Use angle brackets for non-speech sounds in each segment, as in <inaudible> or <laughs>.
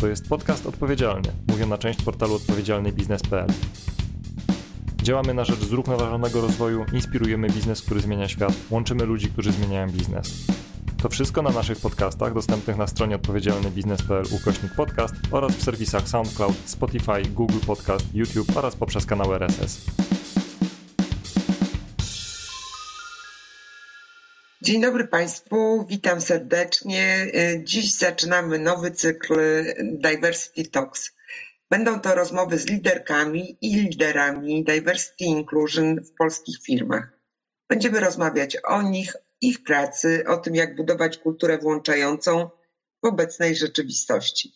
To jest podcast odpowiedzialny, mówię na część portalu odpowiedzialnybiznes.pl. Działamy na rzecz zrównoważonego rozwoju, inspirujemy biznes, który zmienia świat, łączymy ludzi, którzy zmieniają biznes. To wszystko na naszych podcastach dostępnych na stronie odpowiedzialnybiznes.pl ukośnik podcast oraz w serwisach SoundCloud, Spotify, Google Podcast, YouTube oraz poprzez kanał RSS. Dzień dobry Państwu, witam serdecznie. Dziś zaczynamy nowy cykl Diversity Talks. Będą to rozmowy z liderkami i liderami Diversity Inclusion w polskich firmach. Będziemy rozmawiać o nich, ich pracy, o tym, jak budować kulturę włączającą w obecnej rzeczywistości.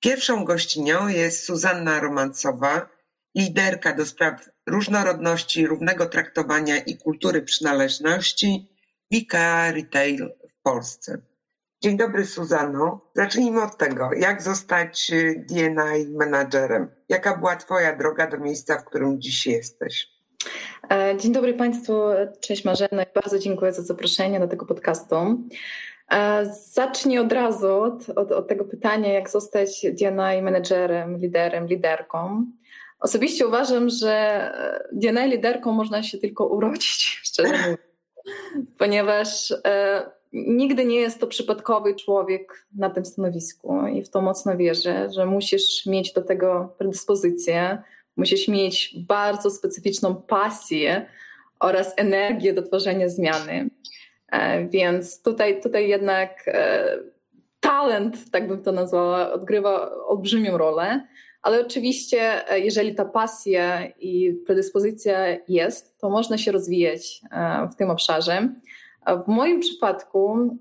Pierwszą gościnią jest Suzanna Romancowa, liderka do spraw różnorodności, równego traktowania i kultury przynależności Wika Retail w Polsce. Dzień dobry Suzano. Zacznijmy od tego, jak zostać DNI menadżerem? Jaka była Twoja droga do miejsca, w którym dziś jesteś? E, dzień dobry Państwu, cześć Marzena i bardzo dziękuję za zaproszenie do tego podcastu. E, zacznij od razu od, od, od tego pytania, jak zostać DNI menedżerem, liderem, liderką. Osobiście uważam, że DNI liderką można się tylko urodzić, <laughs> szczerze mówiąc, ponieważ e, nigdy nie jest to przypadkowy człowiek na tym stanowisku i w to mocno wierzę, że musisz mieć do tego predyspozycję, musisz mieć bardzo specyficzną pasję oraz energię do tworzenia zmiany. E, więc tutaj, tutaj jednak e, talent, tak bym to nazwała, odgrywa olbrzymią rolę. Ale oczywiście, e, jeżeli ta pasja i predyspozycja jest, to można się rozwijać w tym obszarze. W moim przypadku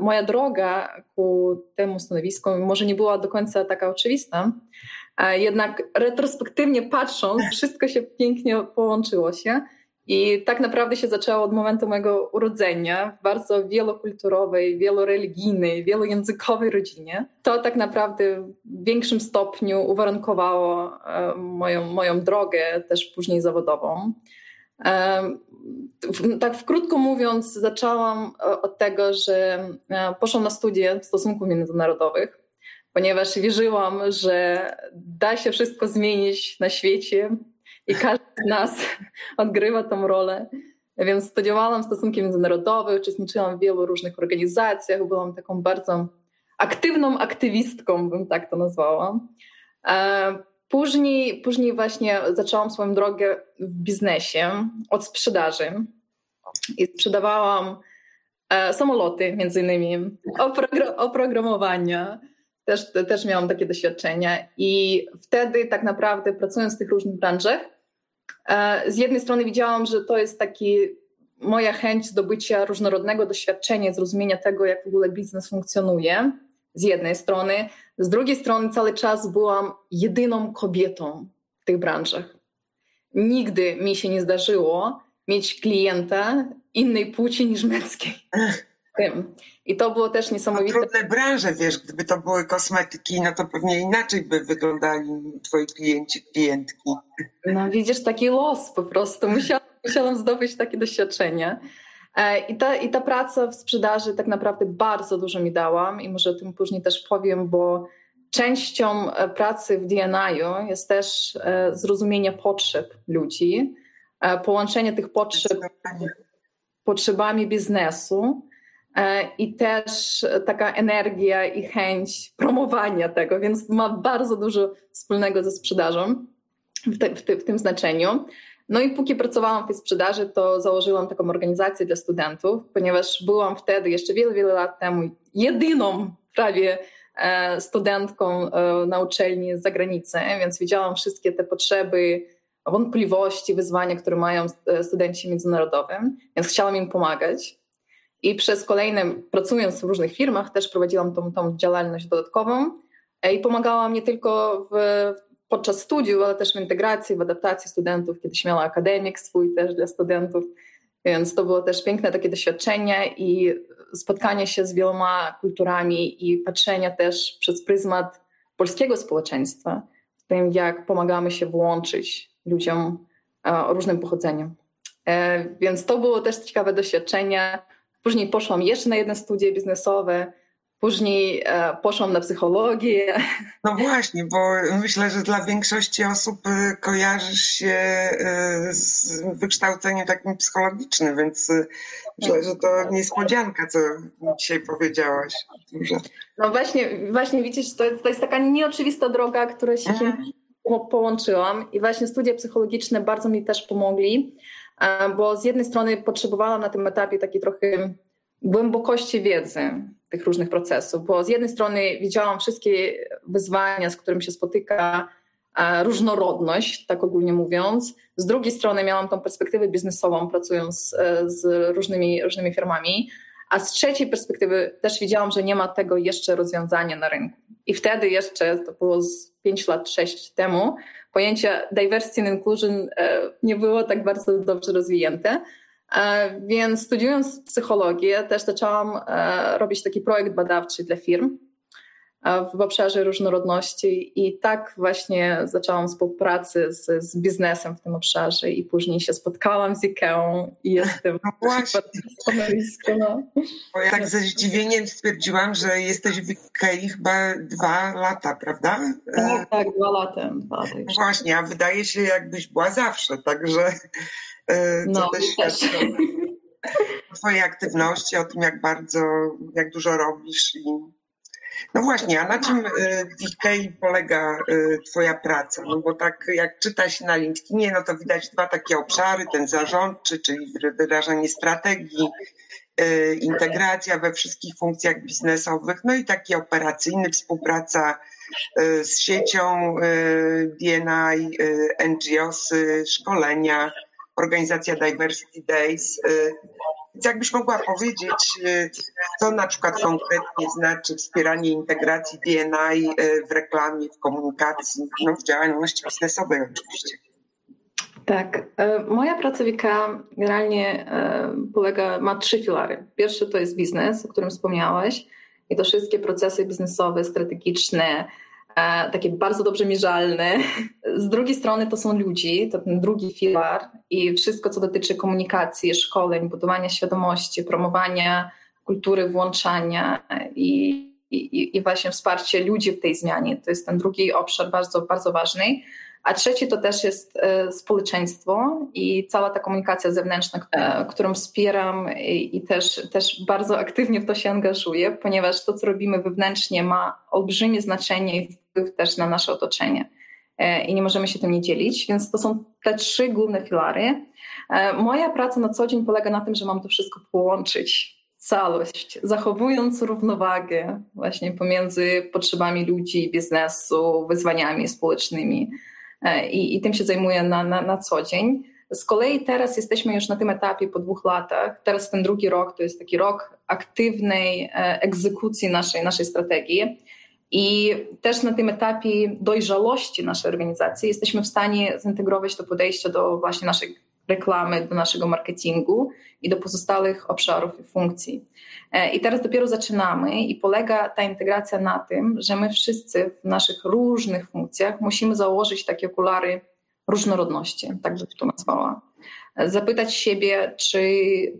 moja droga ku temu stanowisku może nie była do końca taka oczywista, jednak retrospektywnie patrząc, wszystko się pięknie połączyło się. I tak naprawdę się zaczęło od momentu mojego urodzenia w bardzo wielokulturowej, wieloreligijnej, wielojęzykowej rodzinie. To tak naprawdę w większym stopniu uwarunkowało e, moją, moją drogę też później zawodową. E, tak krótko mówiąc, zaczęłam e, od tego, że poszłam na studia stosunków międzynarodowych, ponieważ wierzyłam, że da się wszystko zmienić na świecie i każdy z nas <laughs> odgrywa tą rolę. Więc studiowałam stosunki międzynarodowe, uczestniczyłam w wielu różnych organizacjach, byłam taką bardzo aktywną aktywistką, bym tak to nazwała. E, później, później właśnie zaczęłam swoją drogę w biznesie od sprzedaży i sprzedawałam e, samoloty między innymi, oprogramowania, też, też miałam takie doświadczenia i wtedy tak naprawdę pracując w tych różnych branżach, z jednej strony widziałam, że to jest taki moja chęć zdobycia różnorodnego doświadczenia, zrozumienia tego, jak w ogóle biznes funkcjonuje, z jednej strony. Z drugiej strony cały czas byłam jedyną kobietą w tych branżach. Nigdy mi się nie zdarzyło mieć klienta innej płci niż męskiej tym. I to było też niesamowite. To trudne branże, wiesz, gdyby to były kosmetyki, no to pewnie inaczej by wyglądali twoi klienci, klientki. No widzisz, taki los po prostu. Musiałam, musiałam zdobyć takie doświadczenie. E, I ta, I ta praca w sprzedaży tak naprawdę bardzo dużo mi dała i może o tym później też powiem, bo częścią e, pracy w DNI jest też e, zrozumienie potrzeb ludzi, połączenie tych potrzeb potrzebami biznesu i też taka energia i chęć promowania tego, więc ma bardzo dużo wspólnego ze sprzedażą w, te, w, te, w tym znaczeniu. No i póki pracowałam w tej sprzedaży, to założyłam taką organizację dla studentów, ponieważ byłam wtedy, jeszcze wiele, wiele lat temu, jedyną prawie e, studentką e, na uczelni z zagranicy, więc widziałam wszystkie te potrzeby, wątpliwości, wyzwania, które mają studenci międzynarodowi, więc chciałam im pomagać. I przez kolejne, pracując w różnych firmach, też prowadziłam tą, tą działalność dodatkową e, i pomagałam nie tylko w, podczas studiów, ale też w integracji, w adaptacji studentów. Kiedyś miała akademik swój też dla studentów, więc to było też piękne takie doświadczenie i spotkanie się z wieloma kulturami i patrzenie też przez pryzmat polskiego społeczeństwa w tym, jak pomagamy się włączyć ludziom e, o różnym pochodzeniu. E, więc to było też ciekawe doświadczenie Później poszłam jeszcze na jedne studia biznesowe, Później e, poszłam na psychologię. No właśnie, bo myślę, że dla większości osób e, kojarzysz się e, z wykształceniem takim psychologicznym, więc myślę, że to niespodzianka, co dzisiaj powiedziałaś. No właśnie, właśnie widzisz, to, to jest taka nieoczywista droga, która się mhm. połączyłam i właśnie studia psychologiczne bardzo mi też pomogli, bo z jednej strony potrzebowałam na tym etapie takiej trochę głębokości wiedzy tych różnych procesów, bo z jednej strony widziałam wszystkie wyzwania, z którymi się spotyka różnorodność, tak ogólnie mówiąc. Z drugiej strony miałam tą perspektywę biznesową, pracując e, z różnymi, różnymi firmami, a z trzeciej perspektywy też widziałam, że nie ma tego jeszcze rozwiązania na rynku. I wtedy jeszcze, to było z 5 lat, 6 temu, pojęcie diversity and inclusion e, nie było tak bardzo dobrze rozwinięte. E, więc studiując psychologię, też zaczęłam e, robić taki projekt badawczy dla firm w obszarze różnorodności i tak właśnie zaczęłam współpracę z, z biznesem w tym obszarze i później się spotkałam z IKEA i jestem no właśnie. No. Bo ja tak ze zdziwieniem stwierdziłam, że jesteś w IKEA chyba dwa lata, prawda? Tak, tak, dwa lata. Dwa lata no właśnie, a wydaje się jakbyś była zawsze, także E, no, też świadczy o Twojej aktywności, o tym, jak bardzo, jak dużo robisz. I... No właśnie, a na czym e, w IKEA polega e, Twoja praca? No bo tak jak czyta się na LinkedInie, no to widać dwa takie obszary, ten zarządczy, czyli wyrażanie strategii, integracja we wszystkich funkcjach biznesowych, no i taki operacyjny, współpraca z siecią DNI, NGOsy, szkolenia, organizacja Diversity Days. Jakbyś mogła powiedzieć, y, co na przykład konkretnie znaczy wspieranie integracji DNI y, w reklamie, w komunikacji, no w działalności biznesowej oczywiście. Tak. Moja praca WK generalnie polega, ma trzy filary. Pierwszy to jest biznes, o którym wspomniałeś i to wszystkie procesy biznesowe, strategiczne, E, takie bardzo dobrze mierzalne. Z drugiej strony to są ludzi, to ten drugi filar i wszystko, co dotyczy komunikacji, szkoleń, budowania świadomości, promowania kultury włączania i, i, i właśnie wsparcie ludzi w tej zmianie. To jest ten drugi obszar bardzo, bardzo ważny. A trzeci to też jest e, społeczeństwo i cała ta komunikacja zewnętrzna, e, którą wspieram i, też, też bardzo aktywnie w to się angażuję, ponieważ to, co robimy wewnętrznie, ma olbrzymie znaczenie i wpływ też na nasze otoczenie. E, I nie możemy się tym nie dzielić, więc to są te trzy główne filary. Moja praca na co dzień polega na tym, że mam to wszystko połączyć całość, zachowując równowagę właśnie pomiędzy potrzebami ludzi, biznesu, wyzwaniami społecznymi i, i tym się zajmuję na, na, na co dzień. Z kolei teraz jesteśmy już na tym etapie po dwóch latach. Teraz ten drugi rok to jest taki rok aktywnej e, egzekucji naszej, naszej strategii. I też na tym etapie dojrzałości naszej organizacji jesteśmy w stanie zintegrować to podejście do właśnie naszej reklamy, do naszego marketingu i do pozostałych obszarów i funkcji. E, I teraz dopiero zaczynamy i polega ta integracja na tym, że my wszyscy w naszych różnych funkcjach musimy założyć takie okulary różnorodności, tak bym to nazwała. Zapytać siebie, czy,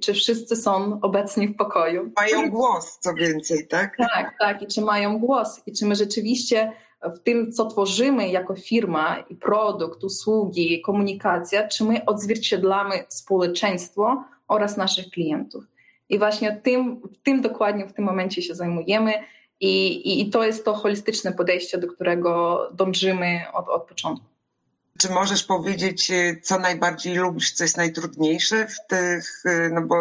czy wszyscy są obecni w pokoju. Mają głos, co więcej, tak? Tak, tak. I czy mają głos, i czy my rzeczywiście w tym, co tworzymy jako firma i produkt, usługi, komunikacja, czy my odzwierciedlamy społeczeństwo oraz naszych klientów. I właśnie tym, tym dokładnie w tym momencie się zajmujemy. I, i, I, to jest to holistyczne podejście, do którego dążymy od, od początku. Czy możesz powiedzieć, y, co najbardziej lubisz, co jest najtrudniejsze w tych, y, no bo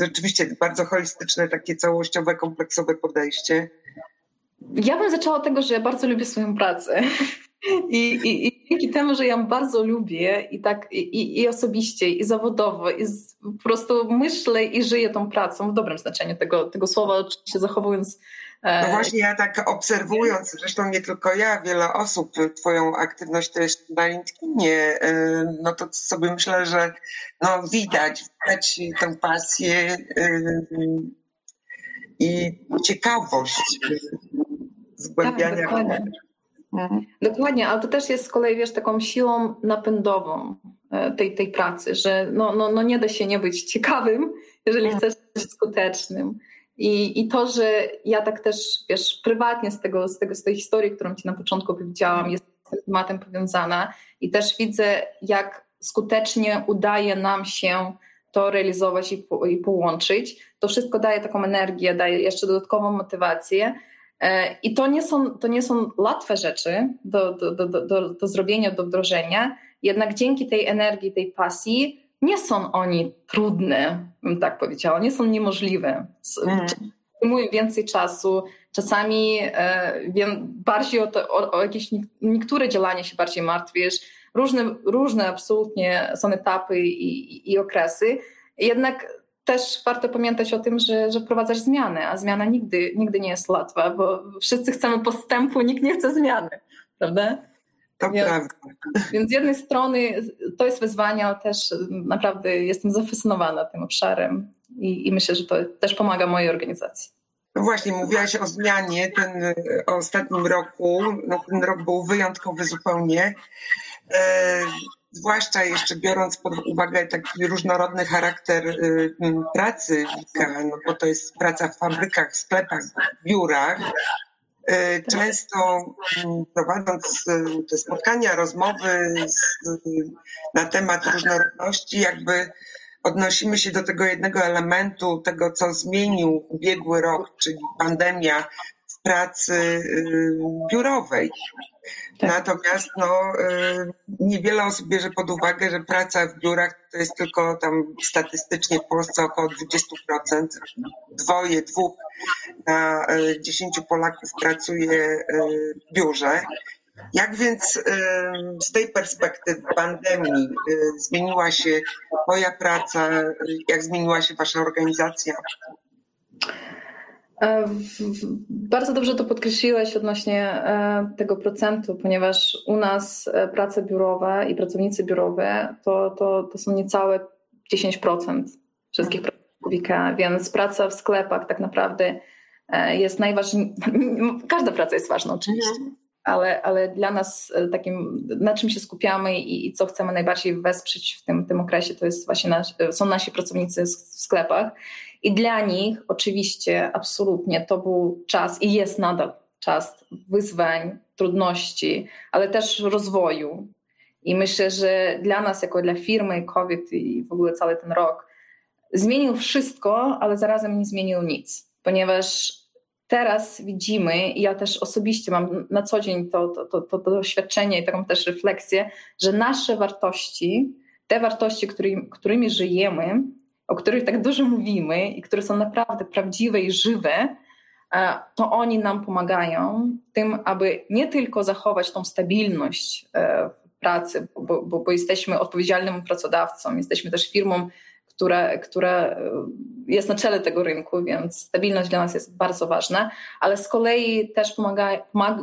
rzeczywiście bardzo holistyczne, takie całościowe, kompleksowe podejście. Ja bym zaczęła od tego, że ja bardzo lubię swoją pracę. I, i, I, dzięki temu, że ją bardzo lubię i tak i, i osobiście, i zawodowo, i z, po prostu myślę i żyję tą pracą w dobrym znaczeniu tego, tego słowa, oczywiście zachowując. E, no właśnie, ja tak obserwując, zresztą nie tylko ja, wiele osób, Twoją aktywność też na LinkedInie, e, no to sobie myślę, że no widać, widać tę pasję e, i ciekawość zgłębiania. Tak, dokładnie. Mhm. dokładnie, ale to też jest z kolei, wiesz, taką siłą napędową e, tej, tej pracy, że no, no, no nie da się nie być ciekawym, jeżeli mhm. chcesz być skutecznym. I, I to, że ja tak też, wiesz, prywatnie z tego, z tego, z tej historii, którą ci na początku powiedziałam, jest z tym tematem powiązana i też widzę, jak skutecznie udaje nam się to realizować i, po, i połączyć. To wszystko daje taką energię, daje jeszcze dodatkową motywację. E, I to nie są, to nie są łatwe rzeczy do, do, do, do, do zrobienia, do wdrożenia, jednak dzięki tej energii, tej pasji nie są oni trudne, bym tak powiedziała, nie są niemożliwe. Zajmują więcej czasu, czasami e, bardziej o, to, o, o, jakieś niektóre działania się bardziej martwisz. Różne, różne absolutnie są etapy i, i, i okresy. Jednak też warto pamiętać o tym, że, że wprowadzasz zmiany, a zmiana nigdy, nigdy nie jest łatwa, bo wszyscy chcemy postępu, nikt nie chce zmiany, prawda? To więc, prawda. Więc z jednej strony to jest wyzwanie, ale też naprawdę jestem zafascynowana tym obszarem i, i myślę, że to też pomaga mojej organizacji. No właśnie, mówiłaś o zmianie ten, o ostatnim roku. No, ten rok był wyjątkowy zupełnie. E, zwłaszcza jeszcze biorąc pod uwagę taki różnorodny charakter y, pracy no bo to jest praca w fabrykach, sklepach, biurach, y, Często prowadząc y, te spotkania, rozmowy na temat różnorodności, jakby odnosimy się do tego jednego elementu, tego co zmienił ubiegły rok, czyli pandemia pracy biurowej. Tak. Natomiast no, y, niewiele osób bierze pod uwagę, że praca w biurach to jest tylko tam statystycznie w Polsce około 20%. Dwoje, dwóch na y, dziesięciu Polaków pracuje y, w biurze. Jak więc z tej perspektywy pandemii zmieniła się Twoja praca, jak zmieniła się Wasza organizacja? E, bardzo dobrze to podkreśliłeś odnośnie e, tego procentu, ponieważ u nas e, prace biurowe i pracownicy biurowe to, to, to są niecałe 10% wszystkich mhm. pracowników IKEA, więc praca w sklepach tak naprawdę jest najważniejsza. <laughs> Każda praca jest ważna oczywiście, mhm. ale, ale dla nas takim, na czym się skupiamy i, i co chcemy najbardziej wesprzeć w tym, tym okresie, to jest właśnie nasz, są nasi pracownicy w sklepach. I dla nich oczywiście absolutnie to był czas i jest nadal czas wyzwań, trudności, ale też rozwoju. I myślę, że dla nas, jako dla firmy COVID i w ogóle cały ten rok, zmienił wszystko, ale zarazem nie zmienił nic, ponieważ teraz widzimy, i ja też osobiście mam na co dzień to, to, to, to doświadczenie i taką też refleksję, że nasze wartości, te wartości, którymi, którymi żyjemy, o których tak dużo mówimy i które są naprawdę prawdziwe i żywe, e, to oni nam pomagają tym, aby nie tylko zachować tą stabilność e, w pracy, bo, bo, bo jesteśmy odpowiedzialnym pracodawcą, jesteśmy też firmą, która, która e, jest na czele tego rynku, więc stabilność dla nas jest bardzo ważna, ale z kolei też pomaga,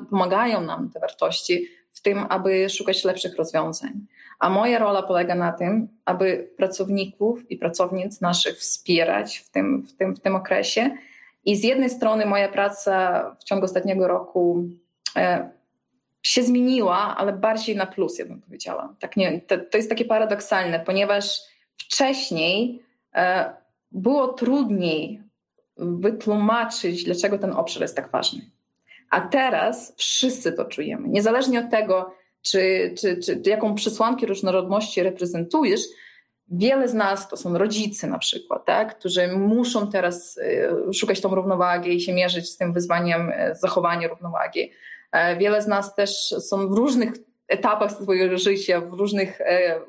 pomagają nam te wartości w tym, aby szukać lepszych rozwiązań. A moja rola polega na tym, aby pracowników i pracownic naszych wspierać w tym, w tym, w tym okresie. I z jednej strony moja praca w ciągu ostatniego roku e, się zmieniła, ale bardziej na plus, ja bym powiedziała. Tak nie, to, to jest takie paradoksalne, ponieważ wcześniej e, było trudniej wytłumaczyć, dlaczego ten obszar jest tak ważny. A teraz wszyscy to czujemy. Niezależnie od tego, czy, czy, czy, jaką przesłankę różnorodności reprezentujesz, wiele z nas to są rodzice na przykład, tak, którzy muszą teraz e, szukać tą równowagi i się mierzyć z tym wyzwaniem e, zachowania równowagi. E, wiele z nas też są w różnych etapach swojego życia, w różnych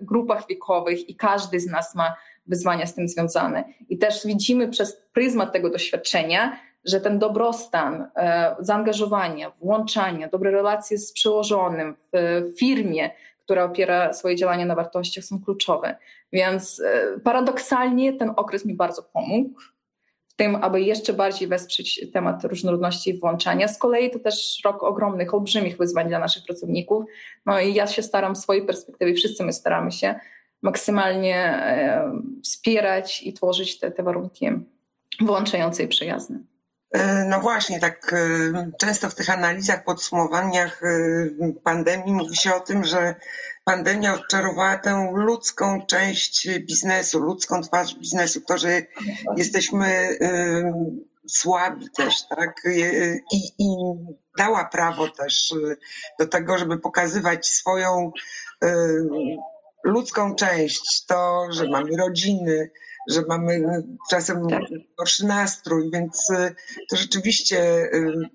grupach wiekowych i każdy z nas ma wyzwania z tym związane. I też widzimy przez pryzmat tego doświadczenia, że ten dobrostan, e, zaangażowanie, włączanie, dobre relacje z przełożonym w firmie, która opiera swoje działania na wartościach, są kluczowe. Więc e, paradoksalnie ten okres mi bardzo pomógł w tym, aby jeszcze bardziej wesprzeć temat różnorodności i włączania. Z kolei to też rok ogromnych, olbrzymich wyzwań dla naszych pracowników. No i ja się staram swojej perspektywy, wszyscy my staramy się maksymalnie e, wspierać i tworzyć te, te warunki włączające i przyjazne. E, no właśnie, tak e, często w tych analizach, podsumowaniach e, pandemii mówi się o tym, że pandemia odczarowała tę ludzką część biznesu, ludzką twarz biznesu. To, że jesteśmy słabi też, tak? I, I dała prawo też do tego, żeby pokazywać swoją ludzką część, to, że mamy rodziny, że mamy czasem tak. gorszy nastrój, więc to rzeczywiście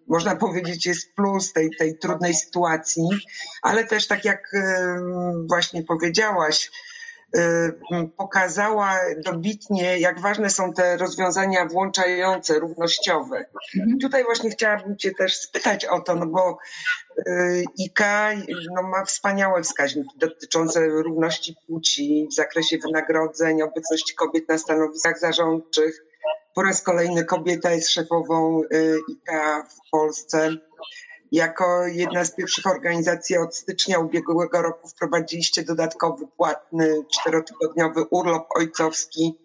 można powiedzieć jest plus tej, tej trudnej sytuacji, ale też tak jak właśnie powiedziałaś, Y, pokazała dobitnie, jak ważne są te rozwiązania włączające, równościowe. Mhm. Tutaj właśnie chciałabym Cię też spytać o to, no bo y, IKA no, ma wspaniałe wskaźniki dotyczące równości płci w zakresie wynagrodzeń, obecności kobiet na stanowiskach zarządczych. Po raz kolejny kobieta jest szefową y, IKA w Polsce. Jako jedna z pierwszych organizacji od stycznia ubiegłego roku wprowadziliście dodatkowy płatny czterotygodniowy urlop ojcowski.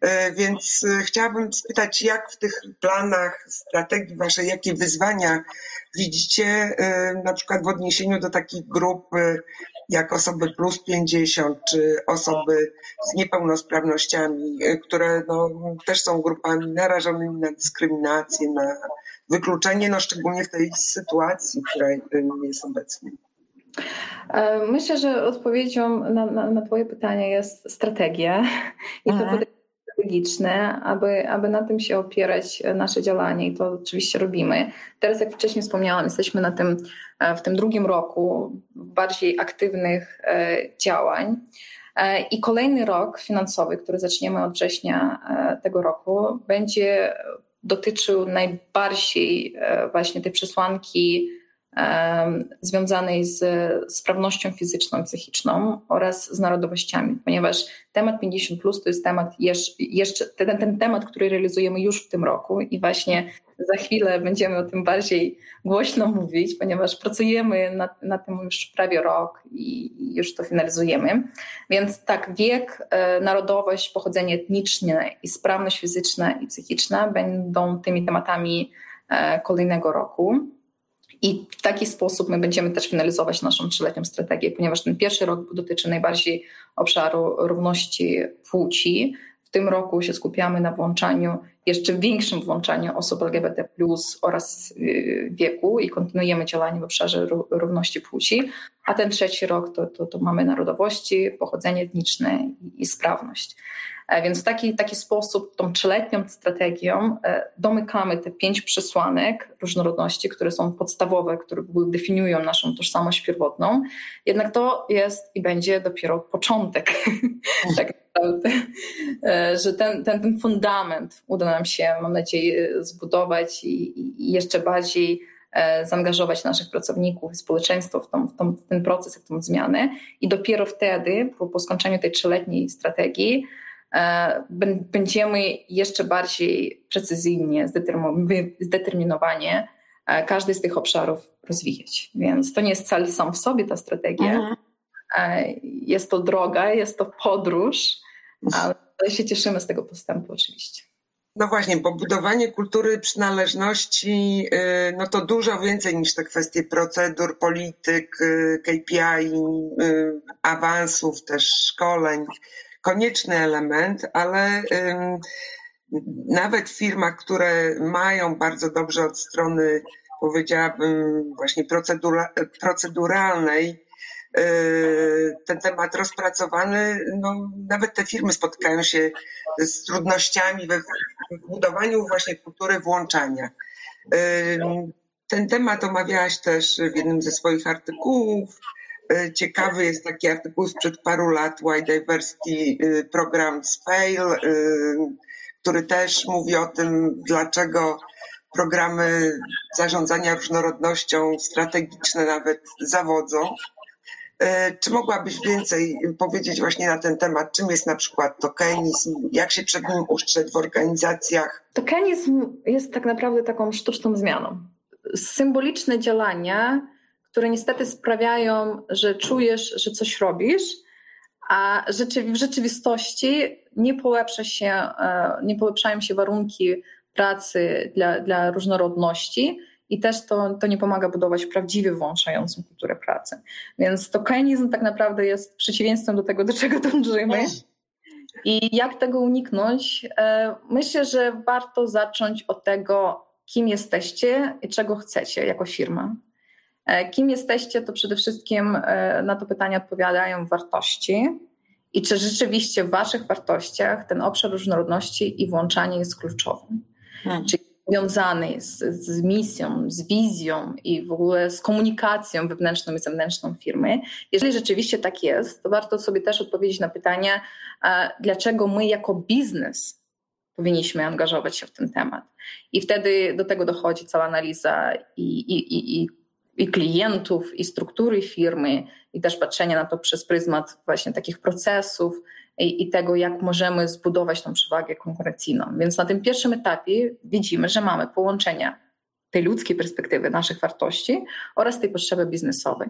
E, więc e, chciałabym spytać, jak w tych planach, strategii waszej, jakie wyzwania widzicie, e, na przykład w odniesieniu do takich grup jak osoby plus 50, czy osoby z niepełnosprawnościami, które no, też są grupami narażonymi na dyskryminację, na wykluczenie, no szczególnie w tej sytuacji, która jest obecnie. E, myślę, że odpowiedzią na, na, na Twoje pytanie jest strategia i to mhm. strategiczne, aby, aby na tym się opierać nasze działanie i to oczywiście robimy. Teraz, jak wcześniej wspomniałam, jesteśmy na tym, e, w tym drugim roku bardziej aktywnych e, działań. I kolejny rok finansowy, który zaczniemy od września tego roku, będzie dotyczył najbardziej e, właśnie tej przesłanki związanej z sprawnością fizyczną psychiczną oraz z narodowościami, ponieważ temat 50 plus to jest temat jeszcze, ten, ten temat, który realizujemy już w tym roku i właśnie za chwilę będziemy o tym bardziej głośno mówić, ponieważ pracujemy nad, nad tym już prawie rok i już to finalizujemy. Więc tak, wiek, e, narodowość, pochodzenie etniczne i sprawność fizyczna i psychiczna będą tymi tematami e, kolejnego roku. I w taki sposób my będziemy też finalizować naszą trzyletnią strategię, ponieważ ten pierwszy rok dotyczy najbardziej obszaru równości płci. W tym roku się skupiamy na włączaniu, jeszcze większym włączaniu osób LGBT oraz y, wieku i kontynuujemy działanie w obszarze równości płci. A ten trzeci rok to, to, to mamy narodowości, pochodzenie etniczne i, sprawność. E, więc w taki, taki sposób, tą trzyletnią strategią e, domykamy te pięć przesłanek różnorodności, które są podstawowe, które definiują naszą tożsamość pierwotną. Jednak to jest i będzie dopiero początek. <laughs> tak naprawdę, e, że ten, ten, ten fundament uda nam się, mam nadzieję, zbudować i, i jeszcze bardziej zaangażować naszych pracowników i społeczeństwo w, tą, w, tą, w ten proces, w tą zmianę. I dopiero wtedy, po, po skończeniu tej trzyletniej strategii, E, będziemy jeszcze bardziej precyzyjnie, zdeterminowanie e, każdy z tych obszarów rozwijać. Więc to nie jest cel sam w sobie ta strategia. Mhm. E, jest to droga, jest to podróż, ale się cieszymy z tego postępu oczywiście. No właśnie, bo budowanie kultury przynależności, y, no to dużo więcej niż te kwestie procedur, polityk, y, KPI, y, awansów, też szkoleń. Konieczny element, ale nawet w firmach, które mają bardzo dobrze od strony, powiedziałabym, właśnie procedura, proceduralnej, ten temat rozpracowany, no, nawet te firmy spotykają się z trudnościami we budowaniu właśnie kultury włączania. Ten temat omawiałaś też w jednym ze swoich artykułów. E, ciekawy jest taki artykuł sprzed paru lat, Why Diversity e, Programs Fail, e, który też mówi o tym, dlaczego programy zarządzania różnorodnością strategiczne nawet zawodzą. Czy mogłabyś więcej powiedzieć właśnie na ten temat? Czym jest na przykład tokenizm? Jak się przed nim ustrzec w organizacjach? Tokenizm jest tak naprawdę taką sztuczną zmianą. Symboliczne działania które niestety sprawiają, że czujesz, że coś robisz, a w rzeczywistości nie, polepsza się, e, nie polepszają się warunki pracy dla, dla różnorodności i też to, to nie pomaga budować prawdziwie włączającą kulturę pracy. Więc tokenizm tak naprawdę jest przeciwieństwem do tego, do czego dążymy. I jak tego uniknąć? E, myślę, że warto zacząć od tego, kim jesteście i czego chcecie jako firma. E, kim jesteście, to przede wszystkim e, na to pytanie odpowiadają wartości i czy rzeczywiście w Waszych wartościach ten obszar różnorodności i włączanie jest kluczowy. Hmm. Czyli związany z, z, misją, z wizją i w ogóle z komunikacją wewnętrzną i zewnętrzną firmy. Jeżeli rzeczywiście tak jest, to warto sobie też odpowiedzieć na pytanie, dlaczego my jako biznes powinniśmy angażować się w ten temat. I wtedy do tego dochodzi cała analiza i, i, i, i klientów, i struktury firmy, i też patrzenie na to przez pryzmat właśnie takich procesów, i, i tego, jak możemy zbudować tą przewagę konkurencyjną. Więc na tym pierwszym etapie widzimy, że mamy połączenie tej ludzkiej perspektywy naszych wartości oraz tej potrzeby biznesowej.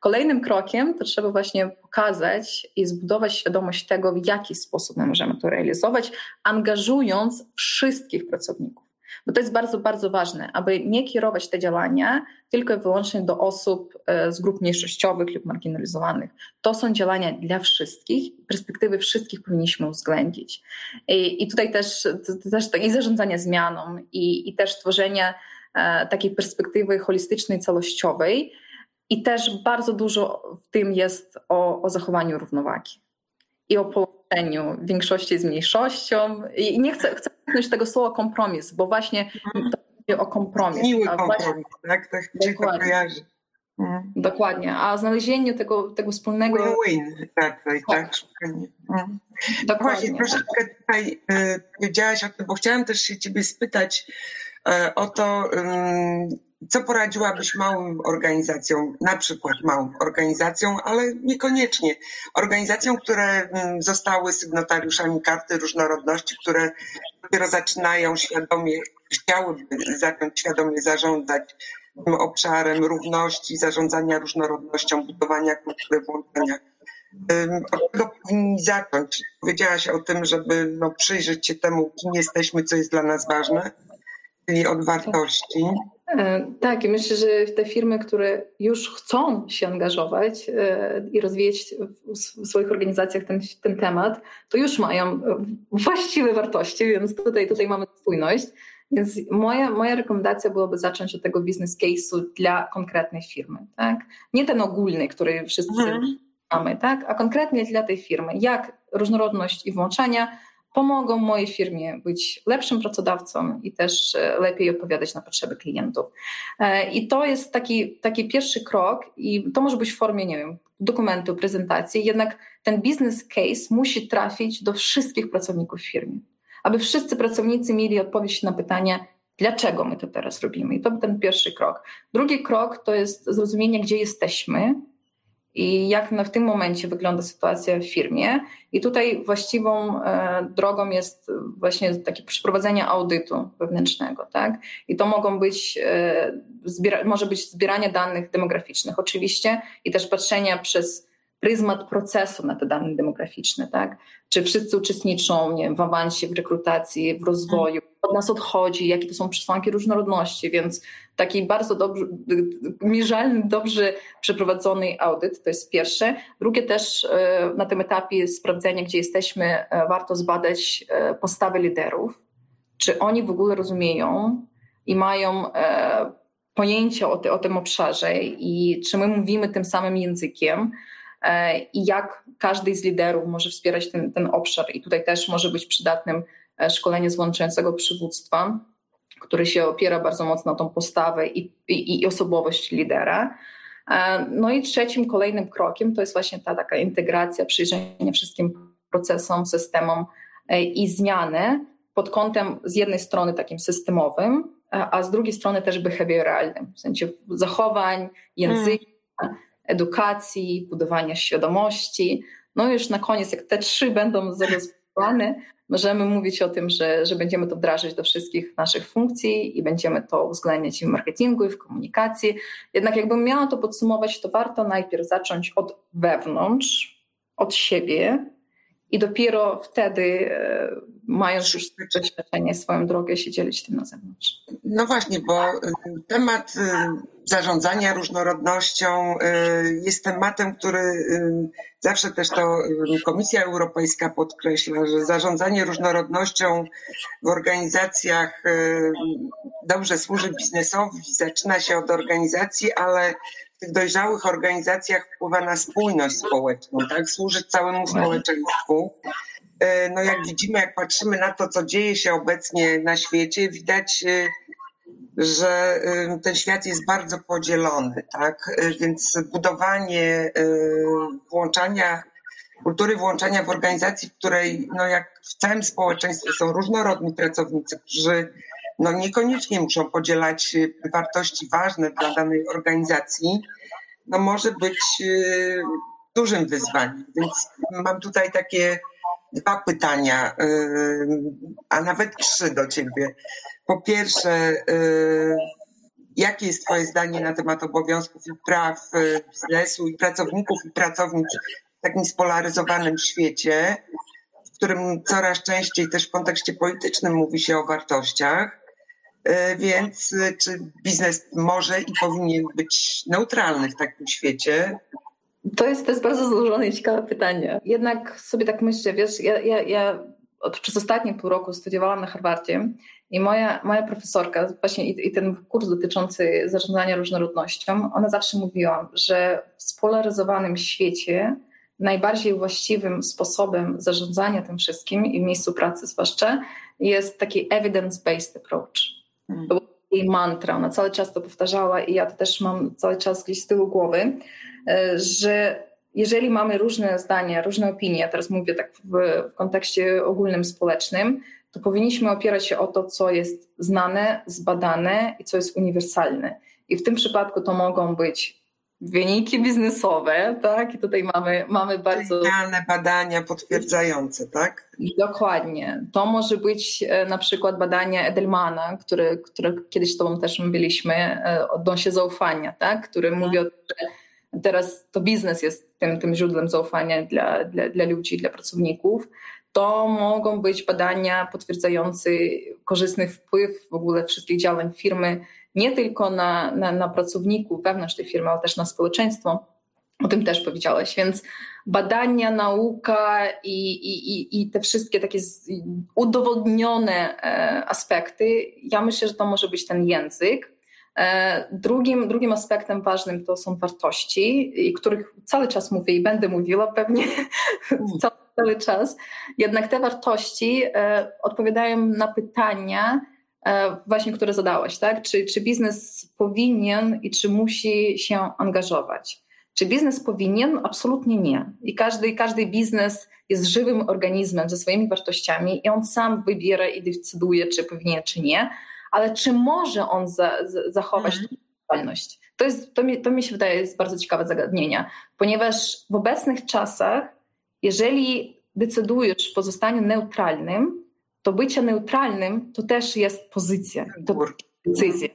Kolejnym krokiem to trzeba właśnie pokazać i zbudować świadomość tego, w jaki sposób my możemy to realizować, angażując wszystkich pracowników. Bo to jest bardzo, bardzo ważne, aby nie kierować te działania tylko i wyłącznie do osób e, z grup mniejszościowych lub marginalizowanych. To są działania dla wszystkich, perspektywy wszystkich powinniśmy uwzględnić. I, i tutaj też, to, też i zarządzanie zmianą, i, i też tworzenie e, takiej perspektywy holistycznej, całościowej. I też bardzo dużo w tym jest o, o zachowaniu równowagi i o połączeniu większości z mniejszością. I nie chcę, chcę tego słowa kompromis, bo właśnie mhm. to chodzi o kompromis. Miły kompromis, właśnie, tak? Tak się to kojarzy. Mhm. Dokładnie, a znalezienie tego, tego wspólnego... Win-win, tak, tak, tak. Mhm. Dokładnie. Właśnie, troszeczkę tutaj y, powiedziałaś o tym, bo chciałam też się ciebie spytać y, o to, y, co poradziłabyś małym organizacjom, na przykład małym organizacjom, ale niekoniecznie organizacjom, które mm, zostały sygnatariuszami karty różnorodności, które dopiero zaczynają świadomie, chciałyby zacząć świadomie zarządzać tym obszarem równości, zarządzania różnorodnością, budowania kultury włączenia. Od tego powinni zacząć. Powiedziałaś o tym, żeby no, przyjrzeć się temu, kim jesteśmy, co jest dla nas ważne, czyli od wartości. E, tak, myślę, że te firmy, które już chcą się angażować e, i rozwijać w swoich organizacjach ten, ten temat, to już mają właściwe wartości, więc tutaj, tutaj mamy spójność. Więc moja, moja rekomendacja byłaby zacząć od tego business case'u dla konkretnej firmy. Tak? Nie ten ogólny, który wszyscy mhm. mamy, tak? a konkretnie dla tej firmy. Jak różnorodność i włączania pomogą mojej firmie być lepszym pracodawcą i też e, lepiej odpowiadać na potrzeby klientów. E, I to jest taki, taki pierwszy krok, i to może być w formie, nie wiem, dokumentu, prezentacji, jednak ten business case musi trafić do wszystkich pracowników w firmie, aby wszyscy pracownicy mieli odpowiedź na pytanie, dlaczego my to teraz robimy. I to był ten pierwszy krok. Drugi krok to jest zrozumienie, gdzie jesteśmy, i jak w tym momencie wygląda sytuacja w firmie. I tutaj właściwą e, drogą jest właśnie takie przeprowadzenie audytu wewnętrznego. Tak? I to mogą być, e, może być zbieranie danych demograficznych oczywiście i też patrzenia przez pryzmat procesu na te dane demograficzne, tak? Czy wszyscy uczestniczą nie wiem, w awansie, w rekrutacji, w rozwoju, od nas odchodzi, jakie to są przesłanki różnorodności, więc taki bardzo dobry, mierzalny, dobrze przeprowadzony audyt, to jest pierwsze. Drugie też e, na tym etapie sprawdzenia, gdzie jesteśmy, e, warto zbadać e, postawy liderów, czy oni w ogóle rozumieją i mają pojęcie o, ty, o tym obszarze i czy my mówimy tym samym językiem, i jak każdy z liderów może wspierać ten, ten obszar. I tutaj też może być przydatnym e, szkolenie złączającego przywództwa, który się opiera bardzo mocno na tą postawę i, i, i osobowość lidera. E, no i trzecim, kolejnym krokiem to jest właśnie ta taka integracja, przyjrzenie wszystkim procesom, systemom i zmiany pod kątem z jednej strony takim systemowym, a z drugiej strony też behawioralnym, w sensie zachowań, języka, hmm edukacji, budowania świadomości. No już na koniec, jak te trzy będą zarozbudowane, możemy mówić o tym, że, że będziemy to wdrażać do wszystkich naszych funkcji i będziemy to uwzględniać w marketingu i w komunikacji. Jednak jakbym miała to podsumować, to warto najpierw zacząć od wewnątrz, od siebie i dopiero wtedy, e, mając już doświadczenie, swoją drogę, się dzielić tym na zewnątrz. No właśnie, bo temat zarządzania różnorodnością y, jest tematem, który zawsze też to Komisja Europejska podkreśla, że zarządzanie różnorodnością w organizacjach dobrze służy biznesowi, zaczyna się od organizacji, ale w tych dojrzałych organizacjach wpływa na spójność społeczną, tak? Służy całemu społeczeństwu. No jak widzimy, jak patrzymy na to, co dzieje się obecnie na świecie, widać, że e, ten świat jest bardzo podzielony, tak? Więc budowanie włączania, kultury włączania w organizacji, w której, no jak w całym społeczeństwie są różnorodni pracownicy, którzy no niekoniecznie muszą podzielać wartości ważne dla danej organizacji, no może być dużym wyzwaniem. Więc mam tutaj takie dwa pytania, a nawet trzy do ciebie. Po pierwsze, jakie jest Twoje zdanie na temat obowiązków i praw y, biznesu i pracowników i pracownic w takim spolaryzowanym świecie, w którym coraz częściej też w kontekście politycznym mówi się o wartościach? Y, więc y, czy biznes może i powinien być neutralny w takim świecie? To jest, to jest bardzo złożone i ciekawe pytanie. Jednak sobie tak myślę, wiesz, ja, ja, ja od, przez ostatnie pół roku studiowałam na Harvardzie i moja, moja profesorka, właśnie i, i, ten kurs dotyczący zarządzania różnorodnością, ona zawsze mówiła, że w spolaryzowanym świecie najbardziej właściwym sposobem zarządzania tym wszystkim i w miejscu pracy zwłaszcza jest taki evidence-based approach. Hmm. To była jej mantra, ona cały czas to powtarzała i ja to też mam cały czas gdzieś z tyłu głowy, E, że jeżeli mamy różne zdania, różne opinie, teraz mówię tak w, w kontekście ogólnym, społecznym, to powinniśmy opierać się o to, co jest znane, zbadane i co jest uniwersalne. I w tym przypadku to mogą być wyniki biznesowe, tak? I tutaj mamy, mamy bardzo. Realne badania potwierdzające, tak? Dokładnie. To może być e, na przykład badania Edelmana, które, które kiedyś z Tobą też mówiliśmy, e, odnośnie zaufania, tak? Który mhm. mówi o tym, że teraz to biznes jest tym, tym źródłem zaufania dla, dla, dla ludzi, dla pracowników, to mogą być badania potwierdzające korzystny wpływ w ogóle wszystkich działań firmy, nie tylko na, na, na pracowników wewnątrz tej firmy, ale też na społeczeństwo. O tym też powiedziałeś, więc badania, nauka i, i, i te wszystkie takie udowodnione e, aspekty, ja myślę, że to może być ten język, drugim, drugim aspektem ważnym to są wartości, których cały czas mówię i będę mówiła pewnie <laughs> cały, cały czas. Jednak te wartości e, odpowiadają na pytania, e, właśnie które zadałaś, tak? Czy, czy biznes powinien i czy musi się angażować? Czy biznes powinien? Absolutnie nie. I każdy, każdy biznes jest żywym organizmem ze swoimi wartościami i on sam wybiera i decyduje, czy powinien, czy nie ale czy może on za, zachować mhm. neutralność? To, jest, to, mi, to mi się wydaje jest bardzo ciekawe zagadnienie, ponieważ w obecnych czasach, jeżeli decydujesz pozostanie neutralnym, to bycie neutralnym to też jest pozycja, to decyzja.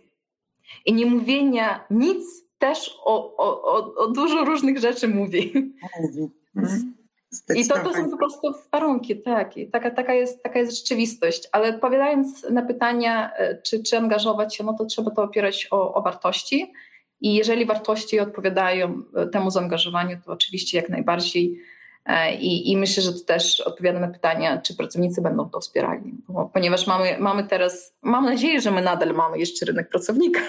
I nie mówienia nic też o, o, o, o dużo różnych rzeczy mówi. mówi. Mhm. I to, to są po prostu warunki, tak. I taka, taka, jest, taka jest rzeczywistość. Ale odpowiadając na pytania, e, czy, czy angażować się, no to trzeba to opierać o, o wartości. I jeżeli wartości odpowiadają e, temu zaangażowaniu, to oczywiście jak najbardziej. E, I, I, myślę, że to też odpowiada na pytania, czy pracownicy będą to wspierali. Bo, ponieważ mamy, mamy teraz, mam nadzieję, że my nadal mamy jeszcze rynek pracownika.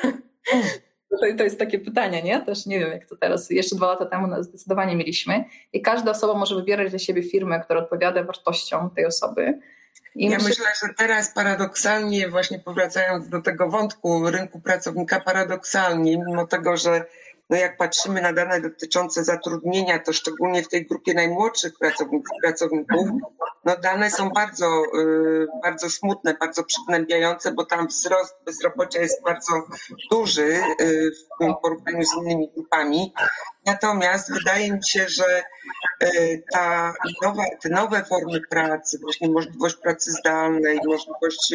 To, to jest takie pytanie, nie? Też nie wiem, jak to teraz. Jeszcze dwa lata temu zdecydowanie mieliśmy. I każda osoba może wybierać dla siebie firmę, która odpowiada wartościom tej osoby. I ja myślę, myślę, że teraz paradoksalnie, właśnie powracając do tego wątku rynku pracownika, paradoksalnie, mimo tego, że no jak patrzymy na dane dotyczące zatrudnienia, to szczególnie w tej grupie najmłodszych pracowników, pracowników no dane są bardzo, y, bardzo smutne, bardzo przygnębiające, bo tam wzrost bezrobocia jest bardzo duży y, w porównaniu z innymi grupami. Natomiast wydaje mi się, że y, ta nowa, te nowe formy pracy, właśnie możliwość pracy zdalnej, możliwość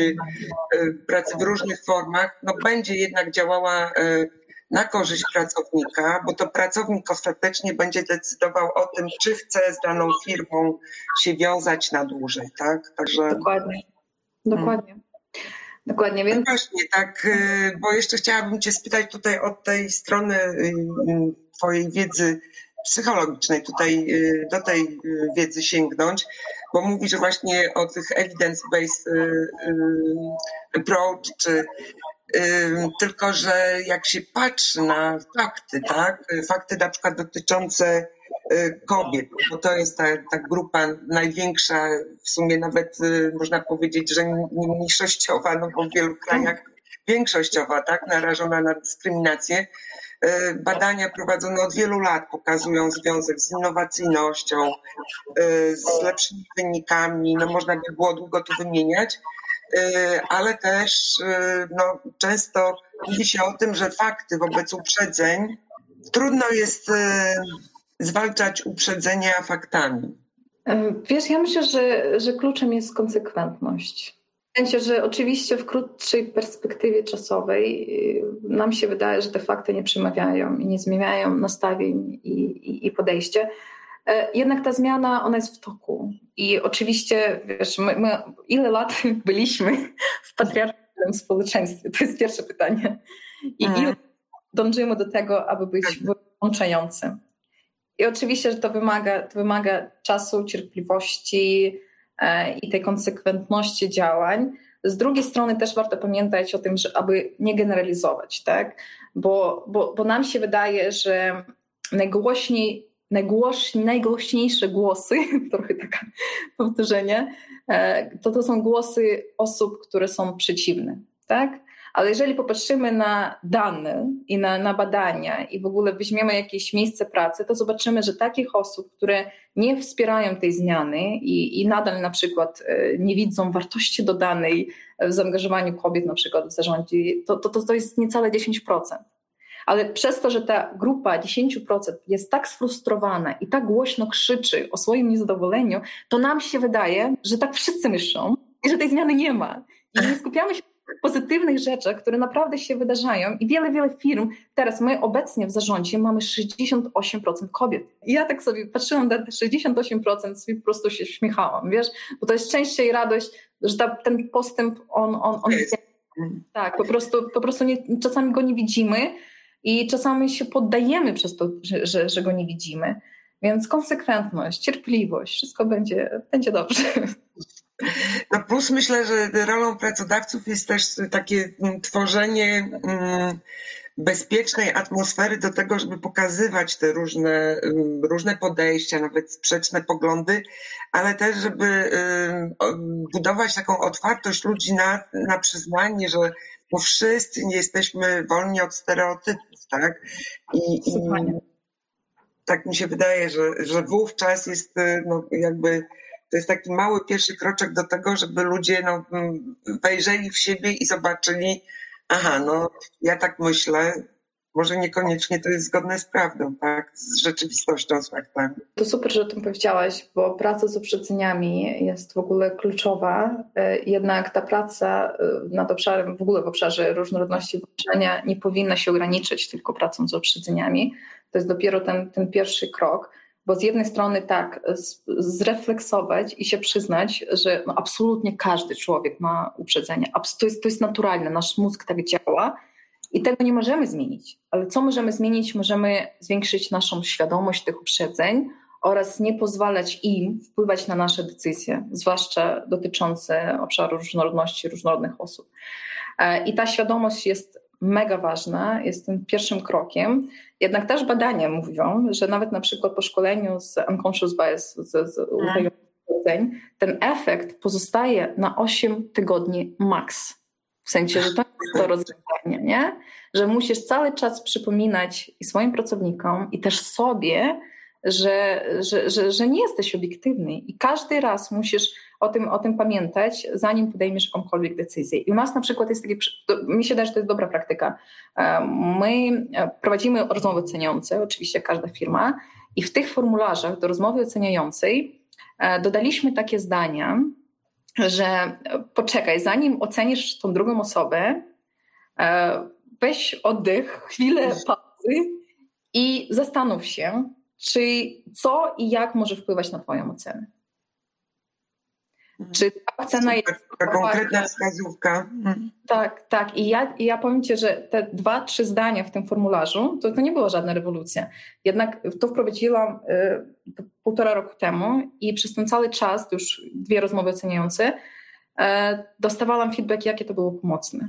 pracy w różnych formach, no będzie jednak działała na korzyść pracownika, bo to pracownik ostatecznie będzie decydował o tym, czy chce z daną firmą się wiązać na dłużej, tak? Także... Dokładnie. Dokładnie. Hmm. Dokładnie, więc... No właśnie, tak, y, bo jeszcze chciałabym Cię spytać tutaj od tej strony y, y, Twojej wiedzy psychologicznej, tutaj do tej wiedzy sięgnąć, bo mówisz właśnie o tych evidence-based approach, czy tylko, że jak się patrzy na fakty, tak, fakty na przykład dotyczące Y, kobiet, bo to jest ta, ta grupa największa, w sumie nawet y, można powiedzieć, że mniejszościowa, no bo w wielu krajach większościowa, tak, narażona na dyskryminację. Y, badania prowadzone od wielu lat pokazują związek z innowacyjnością, z lepszymi wynikami, no można by było długo tu wymieniać, ale też no, często mówi się o tym, że fakty wobec uprzedzeń trudno jest zwalczać uprzedzenia faktami? E, wiesz, ja myślę, że, że kluczem jest konsekwentność. W sensie, że oczywiście w krótszej perspektywie czasowej nam się wydaje, że te fakty nie przemawiają i nie zmieniają nastawień i, i, i podejście. E, jednak ta zmiana, ona jest w toku. I oczywiście, wiesz, my, my ile lat <laughs> byliśmy w patriarchalnym społeczeństwie? To jest pierwsze pytanie. I mm. ile dążymy do tego, aby być tak. włączającym. I oczywiście, że to wymaga, to wymaga czasu, cierpliwości e, i tej konsekwentności działań. Z drugiej strony też warto pamiętać o tym, że aby nie generalizować, tak? Bo, bo, bo nam się wydaje, że najgłośniej, najgłoś, najgłośniejsze głosy, <laughs> trochę takie powtórzenie, e, to to są głosy osób, które są przeciwne, tak? Ale jeżeli popatrzymy na dane i na, na badania i w ogóle weźmiemy jakieś miejsce pracy, to zobaczymy, że takich osób, które nie wspierają tej zmiany i, i nadal na przykład e, nie widzą wartości dodanej w zaangażowaniu kobiet na przykład w zarządzie, to, to, to jest niecałe 10%. Ale przez to, że ta grupa 10% jest tak sfrustrowana i tak głośno krzyczy o swoim niezadowoleniu, to nam się wydaje, że tak wszyscy myślą i że tej zmiany nie ma. I nie skupiamy się pozytywnych rzeczach, które naprawdę się wydarzają i wiele, wiele firm, teraz my obecnie w zarządzie mamy 68% kobiet. I ja tak sobie patrzyłam na te 68% i po prostu się śmiechałam, wiesz, bo to jest szczęście i radość, że ta, ten postęp, on, on, on jest. Tak, po prostu, po prostu nie, czasami go nie widzimy i czasami się poddajemy przez to, że, że, że go nie widzimy. Więc konsekwentność, cierpliwość, wszystko będzie, będzie dobrze. No plus myślę, że rolą pracodawców jest też takie tworzenie mm, bezpiecznej atmosfery do tego, żeby pokazywać te różne, mm, różne podejścia, nawet sprzeczne poglądy, ale też, żeby budować taką otwartość ludzi na, na przyznanie, że bo wszyscy nie jesteśmy wolni od stereotypów, tak? I, i tak mi się wydaje, że, że wówczas jest no, jakby to jest taki mały pierwszy kroczek do tego, żeby ludzie no, mm, wejrzeli w siebie i zobaczyli, aha, no ja tak myślę, może niekoniecznie to jest zgodne z prawdą, tak? z rzeczywistością, z faktami. To super, że o tym powiedziałaś, bo praca z uprzedzeniami jest w ogóle kluczowa. E, jednak ta praca e, nad obszarem, w ogóle w obszarze różnorodności włączenia nie powinna się ograniczyć tylko pracą z uprzedzeniami. To jest dopiero ten, ten pierwszy krok. Bo z jednej strony tak, zrefleksować i się przyznać, że no absolutnie każdy człowiek ma uprzedzenie. To jest, to jest naturalne, nasz mózg tak działa i tego nie możemy zmienić. Ale co możemy zmienić? Możemy zwiększyć naszą świadomość tych uprzedzeń oraz nie pozwalać im wpływać na nasze decyzje, zwłaszcza dotyczące obszaru różnorodności różnorodnych osób. E, I ta świadomość jest mega ważna, jest tym pierwszym krokiem. Jednak też badania mówią, że nawet na przykład po szkoleniu z unconscious bias, z, z uprzedzeń, ten efekt pozostaje na 8 tygodni max. W sensie, że to jest to rozwiązanie, nie? Że musisz cały czas przypominać i swoim pracownikom, i też sobie, że, że, że, że nie jesteś obiektywny i każdy raz musisz o tym, o tym pamiętać, zanim podejmiesz jakąkolwiek decyzję. I u nas na przykład jest taki, mi się wydaje, że to jest dobra praktyka. E, my e, prowadzimy rozmowy oceniające, oczywiście każda firma, i w tych formularzach do rozmowy oceniającej e, dodaliśmy takie zdania, że poczekaj, zanim ocenisz tą drugą osobę, weź oddech, chwilę pauzy i zastanów się, czy co i jak może wpływać na Twoją ocenę. Mhm. Czy ta ocena jest. Taka konkretna wskazówka. Mhm. Tak, tak. I ja, i ja powiem Ci, że te dwa, trzy zdania w tym formularzu to, to nie była żadna rewolucja. Jednak to wprowadziłam y, półtora roku temu i przez ten cały czas, już dwie rozmowy oceniające, y, dostawałam feedback, jakie to było pomocne.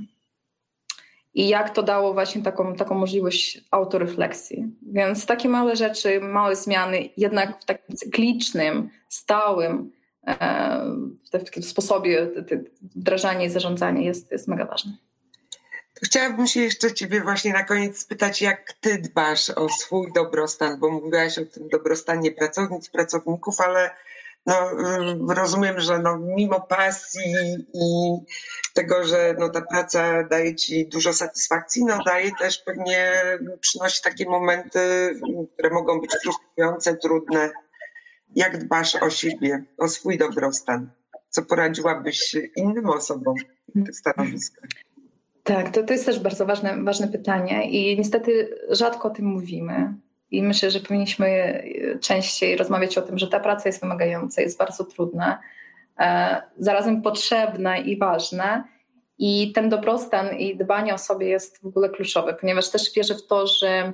I jak to dało właśnie taką, taką możliwość autorefleksji. Więc takie małe rzeczy, małe zmiany, jednak w takim cyklicznym, stałym, w takim sposobie wdrażania i zarządzania jest, jest mega ważne. Chciałabym się jeszcze Ciebie właśnie na koniec spytać, jak Ty dbasz o swój dobrostan, bo mówiłaś o tym dobrostanie pracownic, pracowników, ale no, rozumiem, że no, mimo pasji i tego, że no, ta praca daje Ci dużo satysfakcji, no daje też pewnie, przynosi takie momenty, które mogą być frustrujące, trudne. Jak dbasz o siebie, o swój dobrostan? Co poradziłabyś innym osobom w tych stanowiskach? Tak, to, to jest też bardzo ważne, ważne pytanie i niestety rzadko o tym mówimy. I myślę, że powinniśmy częściej rozmawiać o tym, że ta praca jest wymagająca, jest bardzo trudna, e, zarazem potrzebna i ważna. I ten dobrostan i dbanie o sobie jest w ogóle kluczowe, ponieważ też wierzę w to, że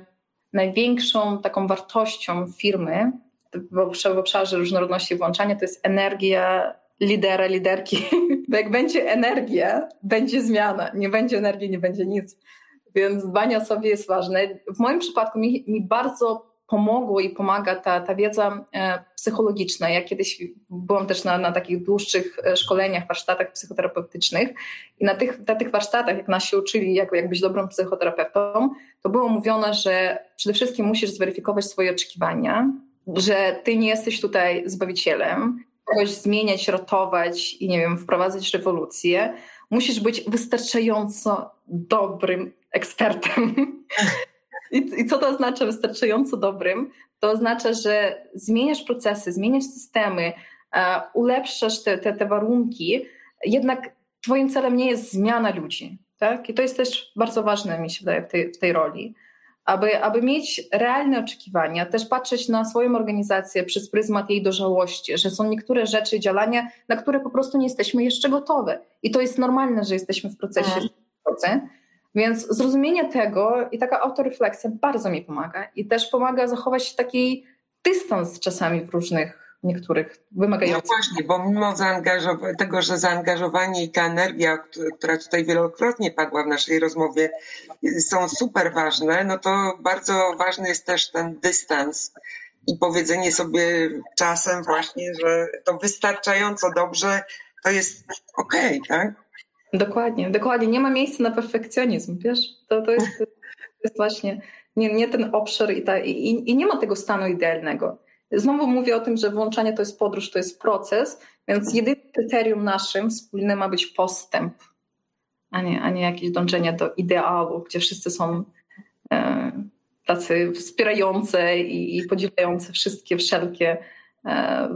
największą taką wartością firmy w obszarze różnorodności i włączania to jest energia lidera, liderki. <laughs> Bo jak będzie energia, będzie zmiana. Nie będzie energii, nie będzie nic. Więc dbanie o sobie jest ważne. W moim przypadku mi, mi bardzo pomogło i pomaga ta, ta wiedza e, psychologiczna. Ja kiedyś byłam też na, na takich dłuższych e, szkoleniach, warsztatach psychoterapeutycznych i na tych, na tych warsztatach, jak nas się uczyli, jak, jak być dobrym psychoterapeutą, to było mówione, że przede wszystkim musisz zweryfikować swoje oczekiwania, że ty nie jesteś tutaj zbawicielem, kogoś zmieniać, ratować i nie wiem, wprowadzać rewolucję. Musisz być wystarczająco dobrym ekspertem. <laughs> I, I, co to oznacza wystarczająco dobrym? To oznacza, że zmieniasz procesy, zmieniasz systemy, uh, ulepszasz te, te, te warunki, jednak twoim celem nie jest zmiana ludzi. Tak? I to jest też bardzo ważne, mi się wydaje, w tej, w tej roli aby, aby mieć realne oczekiwania, też patrzeć na swoją organizację przez pryzmat jej dojrzałości, że są niektóre rzeczy, działania, na które po prostu nie jesteśmy jeszcze gotowe. I to jest normalne, że jesteśmy w procesie. Mhm. Więc zrozumienie tego i taka autorefleksja bardzo mi pomaga i też pomaga zachować taki dystans czasami w różnych niektórych wymagających. No właśnie, bo mimo tego, że zaangażowanie i ta energia, która tutaj wielokrotnie padła w naszej rozmowie, są super ważne, no to bardzo ważny jest też ten dystans i powiedzenie sobie czasem właśnie, że to wystarczająco dobrze, to jest okej, okay, tak? Dokładnie, dokładnie. Nie ma miejsca na perfekcjonizm, wiesz? To, to, jest, to jest właśnie nie, nie ten obszar i, ta, i, i nie ma tego stanu idealnego. Znowu mówię o tym, że włączanie to jest podróż, to jest proces, więc jedynym kryterium naszym wspólnym ma być postęp, a nie, a nie jakieś dążenie do ideału, gdzie wszyscy są e, tacy wspierające i, i podziwiające wszystkie wszelkie e,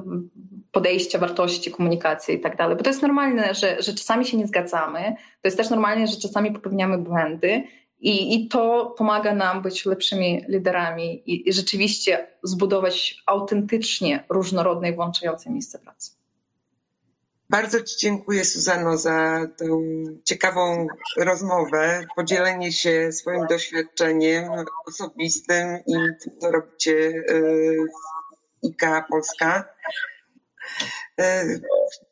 podejścia, wartości, komunikację i tak dalej. Bo to jest normalne, że, że czasami się nie zgadzamy, to jest też normalne, że czasami popełniamy błędy i, I to pomaga nam być lepszymi liderami i, i rzeczywiście zbudować autentycznie różnorodne i włączające miejsce pracy. Bardzo Ci dziękuję, Suzano, za tę ciekawą rozmowę, podzielenie się swoim doświadczeniem osobistym i tym, co robicie y, w IKA Polska. Y,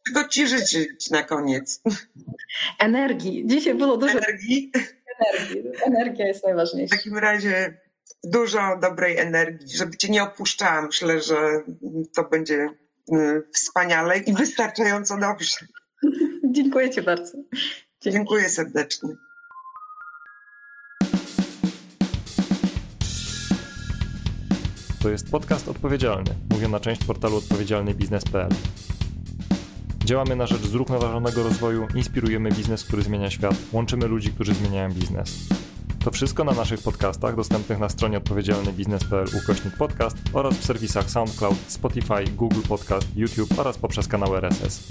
czego Ci życzyć na koniec? Energii. Dzisiaj było dużo energii energii. Energia jest najważniejsza. W takim razie dużo dobrej energii, żeby cię nie opuszczała. Myślę, że to będzie y, wspaniale i wystarczająco dobrze. <laughs> Dziękuję Ci bardzo. Dziękuję, Dziękuję serdecznie. To jest podcast odpowiedzialny, mówiona część portalu odpowiedzialnybiznes.pl. Działamy na rzecz zrównoważonego rozwoju, inspirujemy biznes, który zmienia świat, łączymy ludzi, którzy zmieniają biznes. To wszystko na naszych podcastach dostępnych na stronie odpowiedzialnybiznes.pl ukośnik podcast oraz w serwisach SoundCloud, Spotify, Google Podcast, YouTube oraz poprzez kanał RSS.